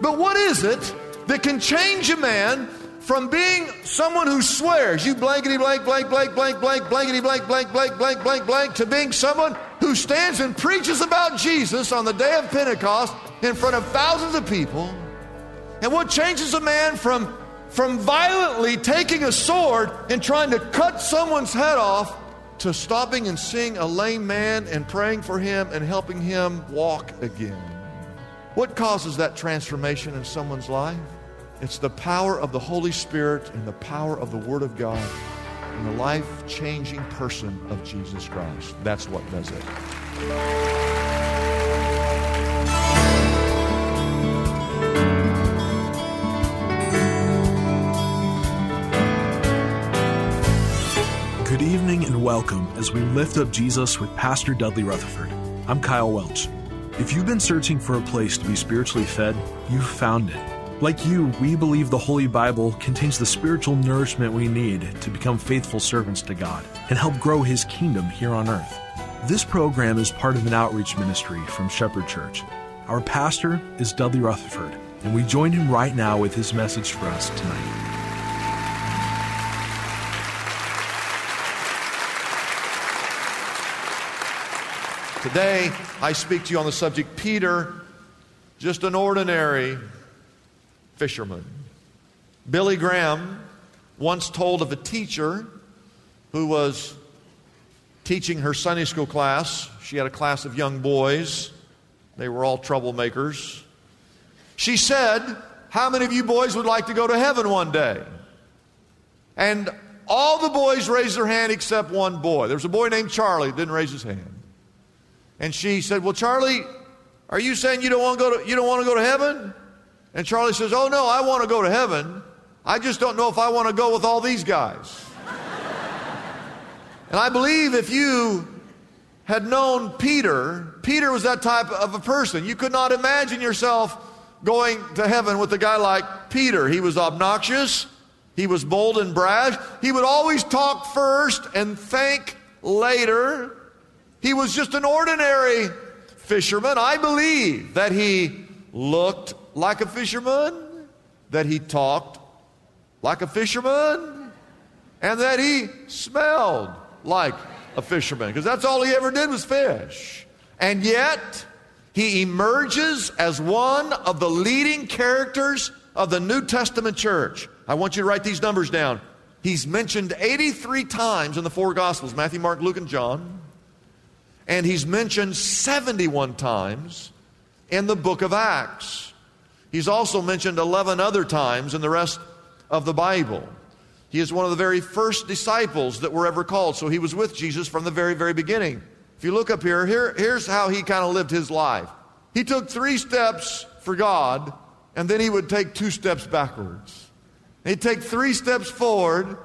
But what is it that can change a man from being someone who swears, you blankety blank, blank, blank, blank, blank, blank blankety blank, blank, blank, blank, blank, blank, to being someone who stands and preaches about Jesus on the day of Pentecost in front of thousands of people? And what changes a man from, from violently taking a sword and trying to cut someone's head off to stopping and seeing a lame man and praying for him and helping him walk again? What causes that transformation in someone's life? It's the power of the Holy Spirit and the power of the Word of God and the life changing person of Jesus Christ. That's what does it. Good evening and welcome as we lift up Jesus with Pastor Dudley Rutherford. I'm Kyle Welch. If you've been searching for a place to be spiritually fed, you've found it. Like you, we believe the Holy Bible contains the spiritual nourishment we need to become faithful servants to God and help grow His kingdom here on earth. This program is part of an outreach ministry from Shepherd Church. Our pastor is Dudley Rutherford, and we join him right now with his message for us tonight. Today, I speak to you on the subject Peter, just an ordinary fisherman. Billy Graham once told of a teacher who was teaching her Sunday school class. She had a class of young boys, they were all troublemakers. She said, How many of you boys would like to go to heaven one day? And all the boys raised their hand except one boy. There was a boy named Charlie, didn't raise his hand. And she said, Well, Charlie, are you saying you don't want to go to, you don't want to, go to heaven? And Charlie says, Oh, no, I want to go to heaven. I just don't know if I want to go with all these guys. and I believe if you had known Peter, Peter was that type of a person. You could not imagine yourself going to heaven with a guy like Peter. He was obnoxious, he was bold and brash. He would always talk first and think later. He was just an ordinary fisherman. I believe that he looked like a fisherman, that he talked like a fisherman, and that he smelled like a fisherman, because that's all he ever did was fish. And yet, he emerges as one of the leading characters of the New Testament church. I want you to write these numbers down. He's mentioned 83 times in the four Gospels Matthew, Mark, Luke, and John and he's mentioned 71 times in the book of Acts. He's also mentioned 11 other times in the rest of the Bible. He is one of the very first disciples that were ever called, so he was with Jesus from the very, very beginning. If you look up here, here here's how he kind of lived his life. He took three steps for God, and then he would take two steps backwards. He'd take three steps forward,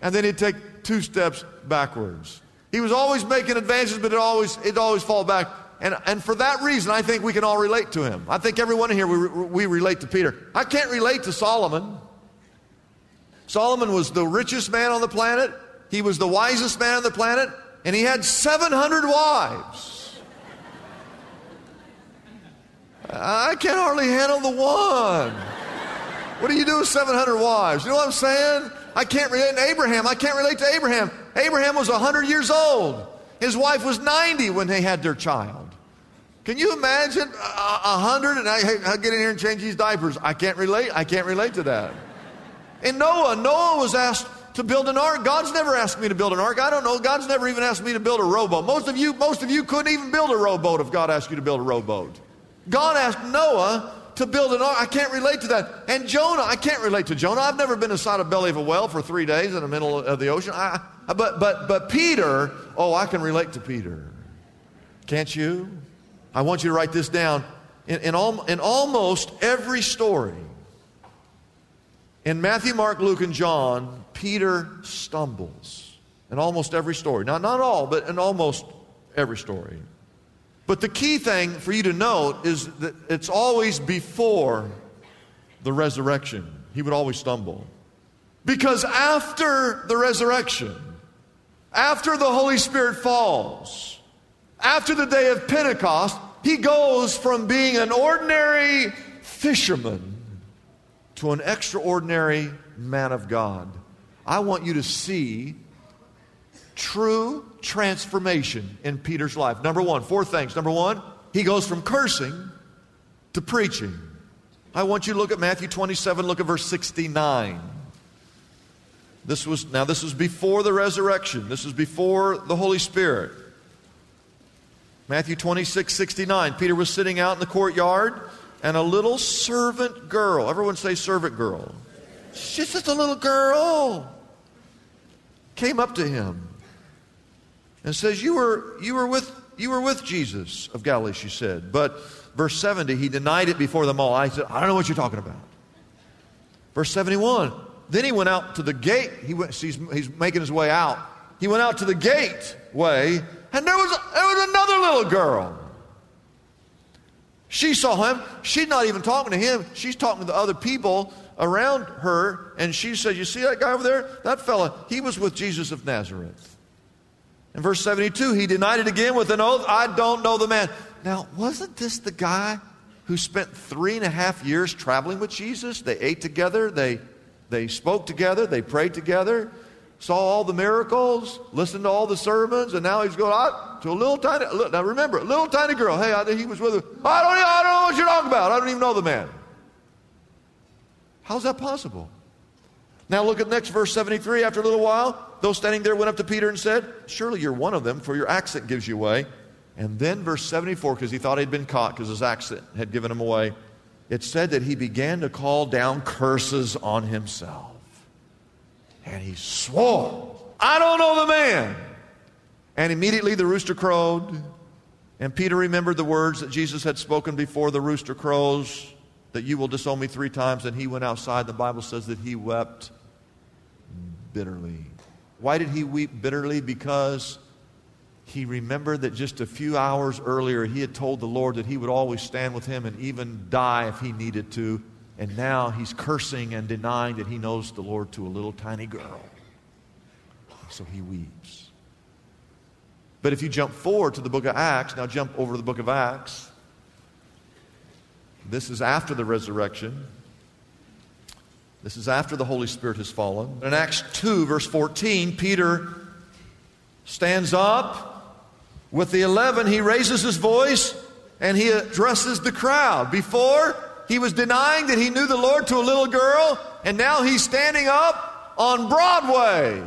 and then he'd take two steps backwards. He was always making advances, but it always it always fall back. And, and for that reason, I think we can all relate to him. I think everyone here, we, we relate to Peter. I can't relate to Solomon. Solomon was the richest man on the planet. He was the wisest man on the planet. And he had 700 wives. I can't hardly handle the one. What do you do with 700 wives? You know what I'm saying? I can't relate to Abraham. I can't relate to Abraham. Abraham was 100 years old. His wife was 90 when they had their child. Can you imagine a 100 and I, I get in here and change these diapers? I can't relate. I can't relate to that. And Noah, Noah was asked to build an ark. God's never asked me to build an ark. I don't know. God's never even asked me to build a rowboat. Most of you, most of you couldn't even build a rowboat if God asked you to build a rowboat. God asked Noah to build an ark. I can't relate to that. And Jonah, I can't relate to Jonah. I've never been inside a belly of a whale for three days in the middle of the ocean. I, but, but, but Peter, oh, I can relate to Peter. Can't you? I want you to write this down. in, in, al- in almost every story, in Matthew, Mark, Luke, and John, Peter stumbles. In almost every story. Now, not all, but in almost every story. But the key thing for you to note is that it's always before the resurrection. He would always stumble. Because after the resurrection, after the Holy Spirit falls, after the day of Pentecost, he goes from being an ordinary fisherman to an extraordinary man of God. I want you to see true transformation in Peter's life. Number one, four things. Number one, he goes from cursing to preaching. I want you to look at Matthew 27, look at verse 69. This was now this was before the resurrection. This was before the Holy Spirit. Matthew 26, 69. Peter was sitting out in the courtyard, and a little servant girl, everyone say servant girl. She's just a little girl. Came up to him and says, You were you were with you were with Jesus of Galilee, she said. But verse 70, he denied it before them all. I said, I don't know what you're talking about. Verse 71, then he went out to the gate. He went, he's, he's making his way out. He went out to the gateway, and there was, there was another little girl. She saw him. She's not even talking to him. She's talking to the other people around her, and she said, You see that guy over there? That fella, he was with Jesus of Nazareth. In verse 72, he denied it again with an oath I don't know the man. Now, wasn't this the guy who spent three and a half years traveling with Jesus? They ate together, they, they spoke together, they prayed together, saw all the miracles, listened to all the sermons, and now he's going out to a little tiny, now remember, a little tiny girl. Hey, I, he was with her. I don't, I don't know what you're talking about. I don't even know the man. How's that possible? Now look at next verse 73. After a little while, those standing there went up to Peter and said, Surely you're one of them, for your accent gives you away. And then verse 74, because he thought he'd been caught because his accent had given him away, it said that he began to call down curses on himself. And he swore, I don't know the man. And immediately the rooster crowed. And Peter remembered the words that Jesus had spoken before the rooster crows that you will disown me three times. And he went outside. The Bible says that he wept bitterly. Why did he weep bitterly? Because he remembered that just a few hours earlier he had told the Lord that he would always stand with him and even die if he needed to. And now he's cursing and denying that he knows the Lord to a little tiny girl. So he weeps. But if you jump forward to the book of Acts, now jump over to the book of Acts. This is after the resurrection. This is after the Holy Spirit has fallen. In Acts 2, verse 14, Peter stands up. With the eleven, he raises his voice and he addresses the crowd. Before, he was denying that he knew the Lord to a little girl, and now he's standing up on Broadway.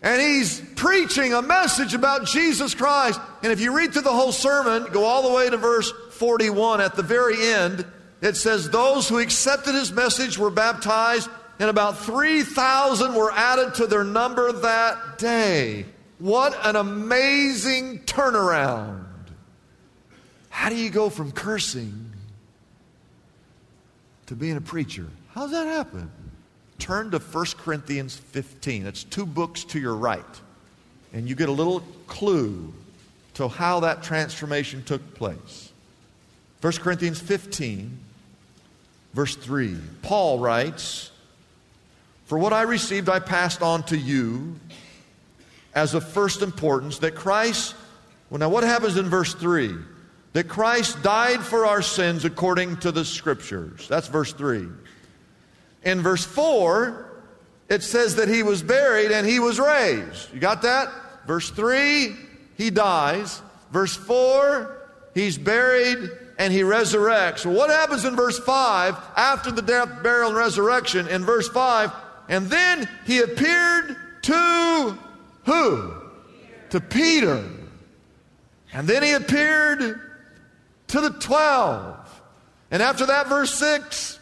And he's preaching a message about Jesus Christ. And if you read through the whole sermon, go all the way to verse 41 at the very end, it says, Those who accepted his message were baptized, and about 3,000 were added to their number that day. What an amazing turnaround. How do you go from cursing to being a preacher? How's that happen? Turn to 1 Corinthians 15. It's two books to your right. And you get a little clue to how that transformation took place. 1 Corinthians 15, verse 3. Paul writes, For what I received, I passed on to you as of first importance that Christ, well, now what happens in verse 3? That Christ died for our sins according to the scriptures. That's verse 3. In verse 4, it says that he was buried and he was raised. You got that? Verse 3, he dies. Verse 4, he's buried and he resurrects. what happens in verse 5 after the death, burial, and resurrection? In verse 5, and then he appeared to who? To Peter. And then he appeared to the 12. And after that, verse 6,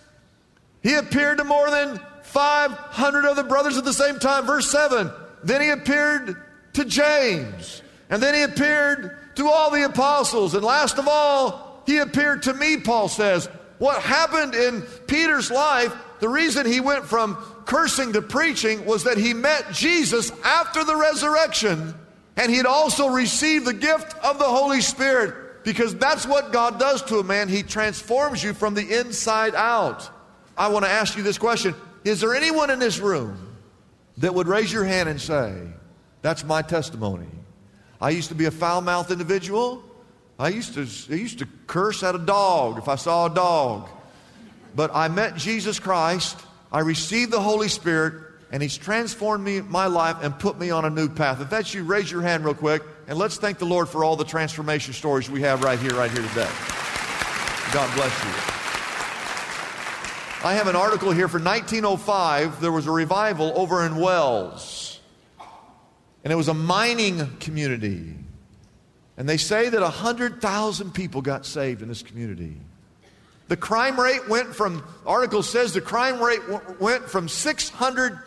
he appeared to more than 500 other brothers at the same time. Verse 7, then he appeared to James. And then he appeared to all the apostles. And last of all, he appeared to me, Paul says. What happened in Peter's life, the reason he went from cursing to preaching was that he met Jesus after the resurrection. And he had also received the gift of the Holy Spirit because that's what God does to a man. He transforms you from the inside out. I want to ask you this question Is there anyone in this room that would raise your hand and say, That's my testimony? I used to be a foul mouthed individual. I used, to, I used to curse at a dog if I saw a dog. But I met Jesus Christ. I received the Holy Spirit, and He's transformed me, my life, and put me on a new path. If that's you, raise your hand real quick, and let's thank the Lord for all the transformation stories we have right here, right here today. God bless you. I have an article here for 1905. There was a revival over in Wales, and it was a mining community. And they say that 100,000 people got saved in this community. The crime rate went from, article says the crime rate w- went from 600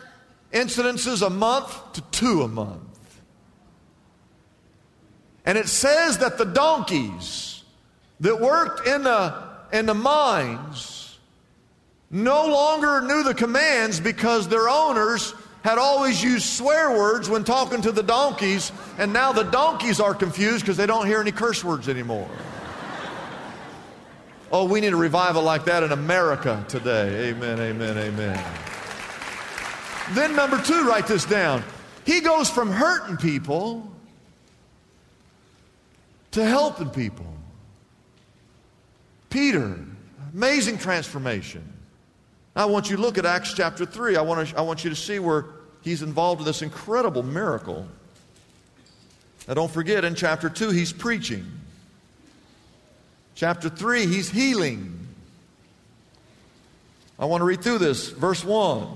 incidences a month to two a month. And it says that the donkeys that worked in the, in the mines no longer knew the commands because their owners had always used swear words when talking to the donkeys, and now the donkeys are confused because they don't hear any curse words anymore. oh, we need a revival like that in America today. Amen, amen, amen. Then, number two, write this down. He goes from hurting people to helping people. Peter, amazing transformation. I want you to look at Acts chapter 3. I want, to, I want you to see where he's involved in this incredible miracle. Now, don't forget, in chapter 2, he's preaching. Chapter 3, he's healing. I want to read through this. Verse 1.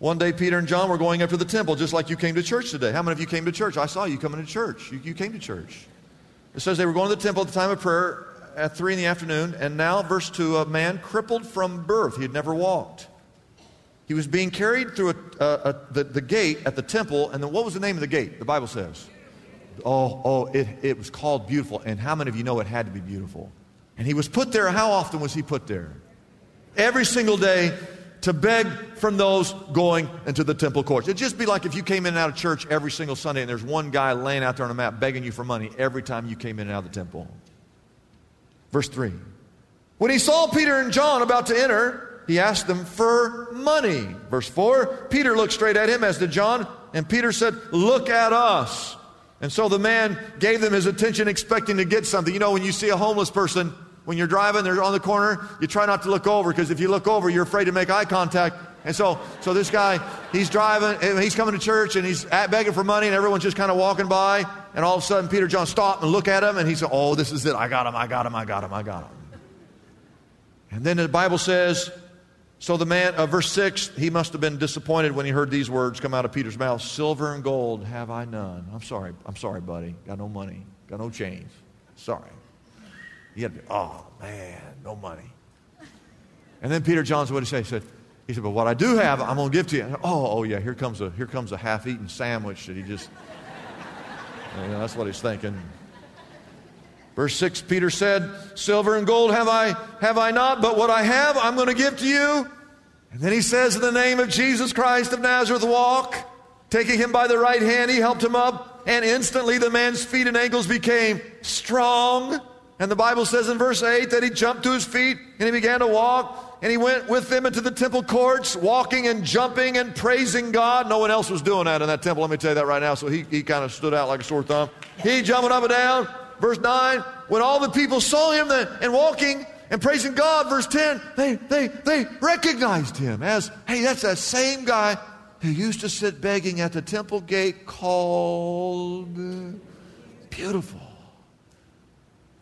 One day, Peter and John were going up to the temple, just like you came to church today. How many of you came to church? I saw you coming to church. You, you came to church. It says they were going to the temple at the time of prayer at 3 in the afternoon, and now, verse 2, a man crippled from birth. He had never walked. He was being carried through a, a, a, the, the gate at the temple, and then what was the name of the gate? The Bible says. Oh, oh, it, it was called Beautiful. And how many of you know it had to be beautiful? And he was put there. How often was he put there? Every single day to beg from those going into the temple courts. It'd just be like if you came in and out of church every single Sunday and there's one guy laying out there on a mat begging you for money every time you came in and out of the temple. Verse 3. When he saw Peter and John about to enter, he asked them for money. Verse 4. Peter looked straight at him, as did John, and Peter said, Look at us. And so the man gave them his attention, expecting to get something. You know, when you see a homeless person, when you're driving, they're on the corner, you try not to look over because if you look over, you're afraid to make eye contact. And so, so this guy, he's driving, he's coming to church, and he's begging for money, and everyone's just kind of walking by. And all of a sudden, Peter John stopped and looked at him, and he said, "Oh, this is it! I got him! I got him! I got him! I got him!" And then the Bible says, so the man, uh, verse six, he must have been disappointed when he heard these words come out of Peter's mouth: "Silver and gold have I none." I'm sorry, I'm sorry, buddy. Got no money, got no change. Sorry. He had to be, oh man, no money. And then Peter John's what he say? He said, he said, but what I do have, I'm going to give to you. oh, oh yeah, here comes a here comes a half-eaten sandwich that he just. That's what he's thinking. Verse 6, Peter said, Silver and gold have I have I not, but what I have I'm going to give to you. And then he says, In the name of Jesus Christ of Nazareth, walk. Taking him by the right hand, he helped him up, and instantly the man's feet and ankles became strong. And the Bible says in verse 8 that he jumped to his feet and he began to walk. And he went with them into the temple courts, walking and jumping and praising God. No one else was doing that in that temple, let me tell you that right now. So he, he kind of stood out like a sore thumb. He jumping up and down. Verse 9, when all the people saw him and walking and praising God, verse 10, they, they, they recognized him as, hey, that's that same guy who used to sit begging at the temple gate called Beautiful.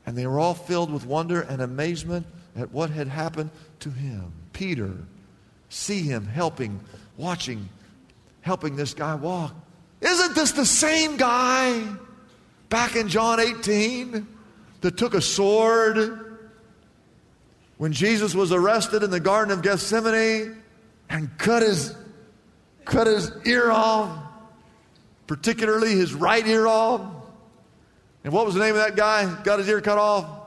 And they were all filled with wonder and amazement at what had happened to him. Peter, see him helping, watching, helping this guy walk. Isn't this the same guy back in John 18 that took a sword when Jesus was arrested in the Garden of Gethsemane and cut his, cut his ear off, particularly his right ear off? And what was the name of that guy? Got his ear cut off?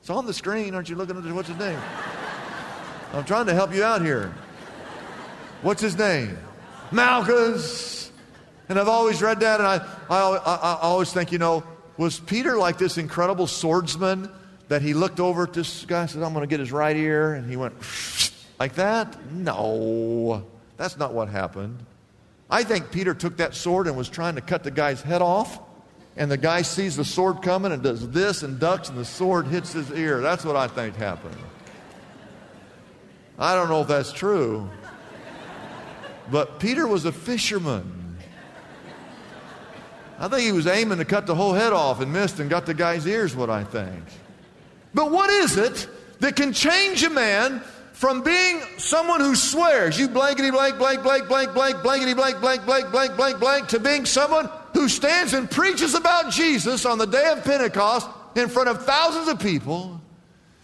It's on the screen. Aren't you looking at? What's his name? I'm trying to help you out here. What's his name? Malchus. And I've always read that, and I, I, I, I always think, you know, was Peter like this incredible swordsman that he looked over at this guy and said, I'm going to get his right ear? And he went like that? No, that's not what happened. I think Peter took that sword and was trying to cut the guy's head off. And the guy sees the sword coming and does this and ducks, and the sword hits his ear. That's what I think happened. I don't know if that's true. But Peter was a fisherman. I think he was aiming to cut the whole head off and missed and got the guy's ears, what I think. But what is it that can change a man from being someone who swears, you blankety blank, blank, blank, blank, blank, blankety blank, blank, blank, blank, blank, blank, to being someone who stands and preaches about Jesus on the day of Pentecost in front of thousands of people?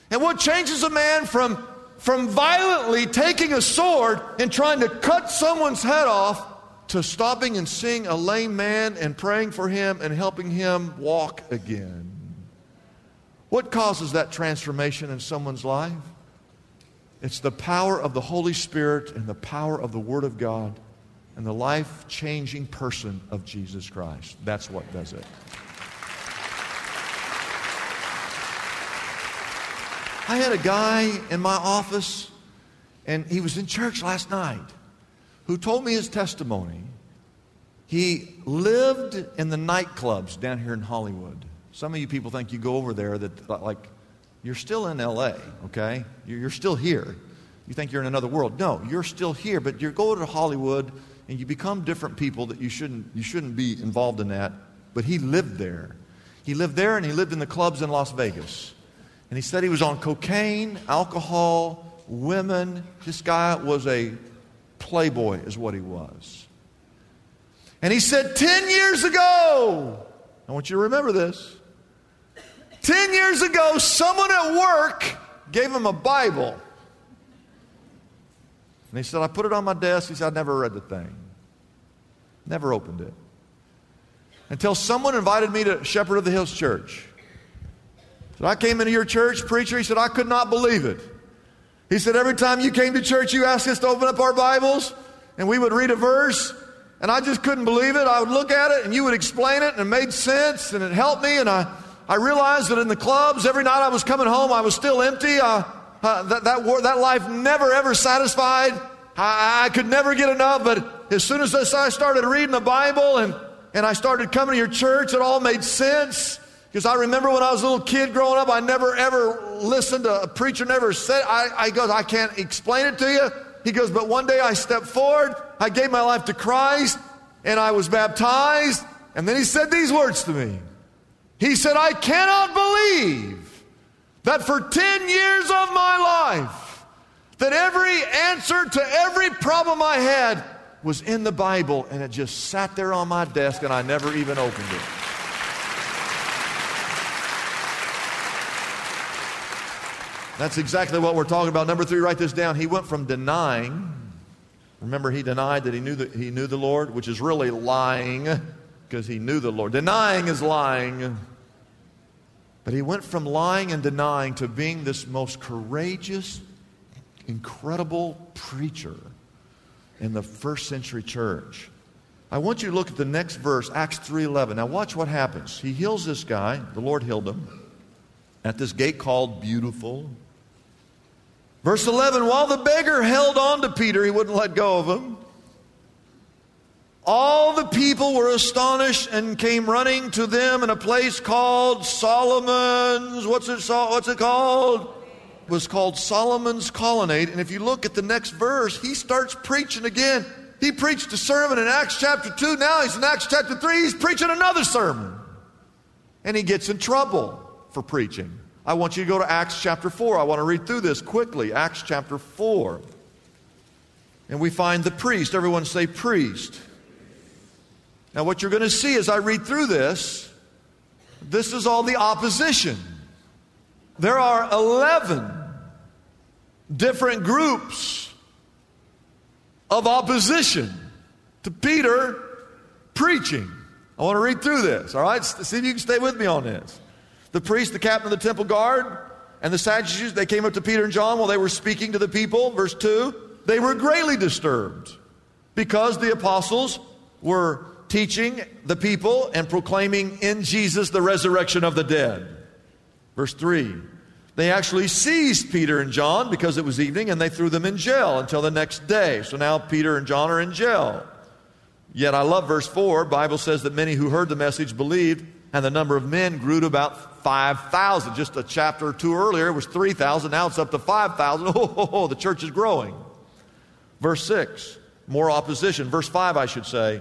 And what changes a man from from violently taking a sword and trying to cut someone's head off to stopping and seeing a lame man and praying for him and helping him walk again. What causes that transformation in someone's life? It's the power of the Holy Spirit and the power of the Word of God and the life changing person of Jesus Christ. That's what does it. I had a guy in my office, and he was in church last night, who told me his testimony. He lived in the nightclubs down here in Hollywood. Some of you people think you go over there that, like, you're still in LA, okay? You're still here. You think you're in another world. No, you're still here, but you go to Hollywood and you become different people that you shouldn't, you shouldn't be involved in that. But he lived there. He lived there and he lived in the clubs in Las Vegas. And he said he was on cocaine, alcohol, women. This guy was a playboy, is what he was. And he said, 10 years ago, I want you to remember this. 10 years ago, someone at work gave him a Bible. And he said, I put it on my desk. He said, I never read the thing, never opened it. Until someone invited me to Shepherd of the Hills Church. So I came into your church, preacher. He said, I could not believe it. He said, Every time you came to church, you asked us to open up our Bibles, and we would read a verse, and I just couldn't believe it. I would look at it, and you would explain it, and it made sense, and it helped me. And I, I realized that in the clubs, every night I was coming home, I was still empty. I, uh, that, that, that life never, ever satisfied. I, I could never get enough, but as soon as I started reading the Bible and, and I started coming to your church, it all made sense. Because I remember when I was a little kid growing up, I never ever listened to a preacher never said, I, I goes, I can't explain it to you. He goes, but one day I stepped forward, I gave my life to Christ, and I was baptized. And then he said these words to me. He said, I cannot believe that for 10 years of my life, that every answer to every problem I had was in the Bible, and it just sat there on my desk, and I never even opened it. That's exactly what we're talking about. Number three, write this down. He went from denying. Remember, he denied that he knew, that he knew the Lord, which is really lying because he knew the Lord. Denying is lying. But he went from lying and denying to being this most courageous, incredible preacher in the first century church. I want you to look at the next verse, Acts 3:11. Now watch what happens. He heals this guy, the Lord healed him, at this gate called Beautiful. Verse 11 While the beggar held on to Peter, he wouldn't let go of him. All the people were astonished and came running to them in a place called Solomon's. What's it, what's it called? It was called Solomon's Colonnade. And if you look at the next verse, he starts preaching again. He preached a sermon in Acts chapter 2. Now he's in Acts chapter 3. He's preaching another sermon. And he gets in trouble for preaching. I want you to go to Acts chapter 4. I want to read through this quickly. Acts chapter 4. And we find the priest. Everyone say priest. Now, what you're going to see as I read through this, this is all the opposition. There are 11 different groups of opposition to Peter preaching. I want to read through this, all right? See if you can stay with me on this. The priest, the captain of the temple guard, and the Sadducees, they came up to Peter and John while they were speaking to the people. Verse 2 They were greatly disturbed because the apostles were teaching the people and proclaiming in Jesus the resurrection of the dead. Verse 3 They actually seized Peter and John because it was evening and they threw them in jail until the next day. So now Peter and John are in jail. Yet I love verse 4. Bible says that many who heard the message believed, and the number of men grew to about 5,000. Just a chapter or two earlier, it was 3,000. Now it's up to 5,000. Oh, the church is growing. Verse 6, more opposition. Verse 5, I should say.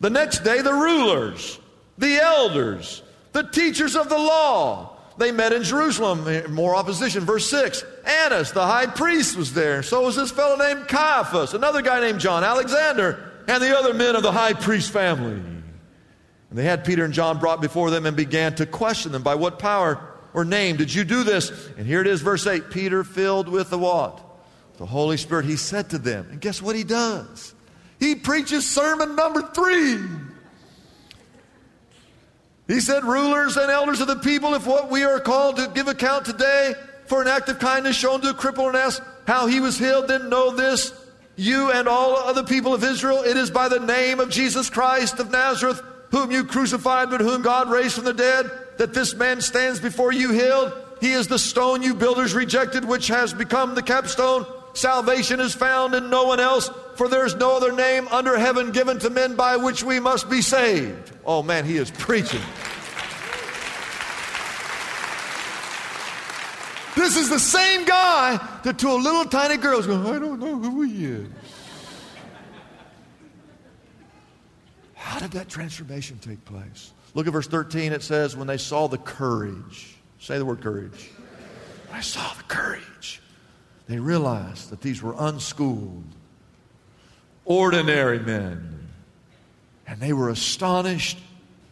The next day, the rulers, the elders, the teachers of the law, they met in Jerusalem. More opposition. Verse 6 Annas, the high priest, was there. So was this fellow named Caiaphas, another guy named John, Alexander and the other men of the high priest family. And they had Peter and John brought before them and began to question them by what power or name did you do this? And here it is, verse 8 Peter, filled with the what? The Holy Spirit, he said to them, and guess what he does? He preaches sermon number three. He said, Rulers and elders of the people, if what we are called to give account today for an act of kindness shown to a cripple and ask how he was healed, then know this you and all other people of Israel, it is by the name of Jesus Christ of Nazareth, whom you crucified, but whom God raised from the dead, that this man stands before you healed. He is the stone you builders rejected, which has become the capstone. Salvation is found in no one else, for there is no other name under heaven given to men by which we must be saved. Oh man, he is preaching. This is the same guy that to a little tiny girl is going, I don't know who he is. How did that transformation take place? Look at verse 13. It says, When they saw the courage, say the word courage. When I saw the courage, they realized that these were unschooled, ordinary men. And they were astonished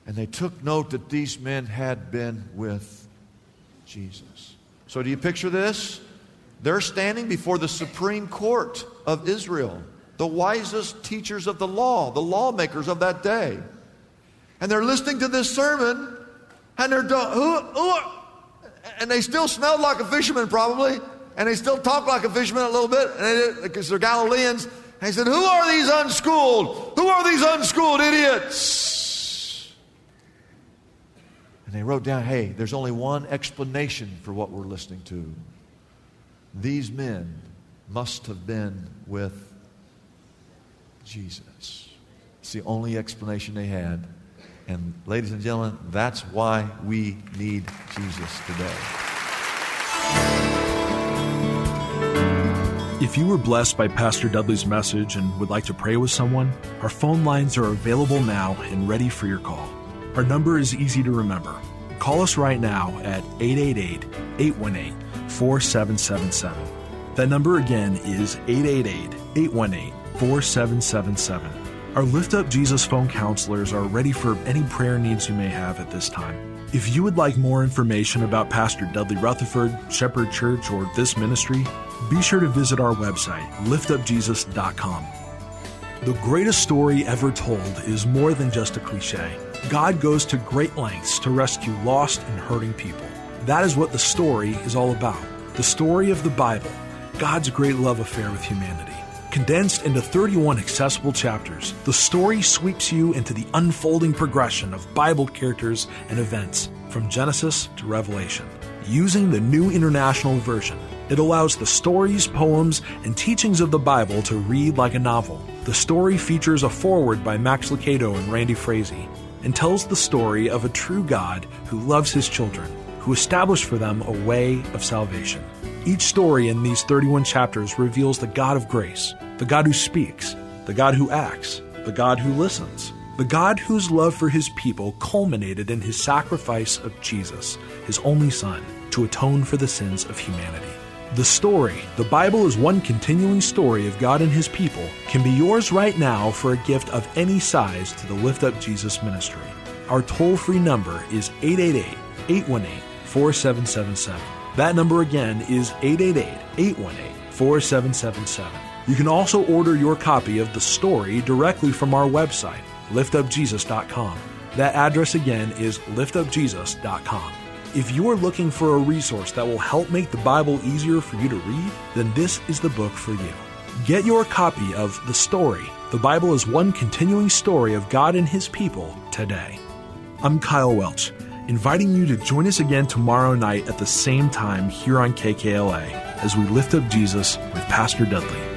and they took note that these men had been with Jesus. So, do you picture this? They're standing before the Supreme Court of Israel, the wisest teachers of the law, the lawmakers of that day. And they're listening to this sermon, and they're who, and they still smelled like a fisherman probably, and they still talk like a fisherman a little bit, because they, they're Galileans. And he said, Who are these unschooled? Who are these unschooled idiots? And they wrote down, hey, there's only one explanation for what we're listening to. These men must have been with Jesus. It's the only explanation they had. And, ladies and gentlemen, that's why we need Jesus today. If you were blessed by Pastor Dudley's message and would like to pray with someone, our phone lines are available now and ready for your call. Our number is easy to remember. Call us right now at 888 818 4777. That number again is 888 818 4777. Our Lift Up Jesus phone counselors are ready for any prayer needs you may have at this time. If you would like more information about Pastor Dudley Rutherford, Shepherd Church, or this ministry, be sure to visit our website, liftupjesus.com. The greatest story ever told is more than just a cliche. God goes to great lengths to rescue lost and hurting people. That is what the story is all about. The story of the Bible, God's great love affair with humanity. Condensed into 31 accessible chapters, the story sweeps you into the unfolding progression of Bible characters and events from Genesis to Revelation. Using the New International Version, it allows the stories, poems, and teachings of the Bible to read like a novel. The story features a foreword by Max Lucado and Randy Frazee and tells the story of a true God who loves his children, who established for them a way of salvation. Each story in these 31 chapters reveals the God of grace, the God who speaks, the God who acts, the God who listens, the God whose love for his people culminated in his sacrifice of Jesus, his only Son, to atone for the sins of humanity. The story, the Bible is one continuing story of God and His people, can be yours right now for a gift of any size to the Lift Up Jesus ministry. Our toll free number is 888 818 4777. That number again is 888 818 4777. You can also order your copy of the story directly from our website, liftupjesus.com. That address again is liftupjesus.com. If you are looking for a resource that will help make the Bible easier for you to read, then this is the book for you. Get your copy of The Story. The Bible is one continuing story of God and His people today. I'm Kyle Welch, inviting you to join us again tomorrow night at the same time here on KKLA as we lift up Jesus with Pastor Dudley.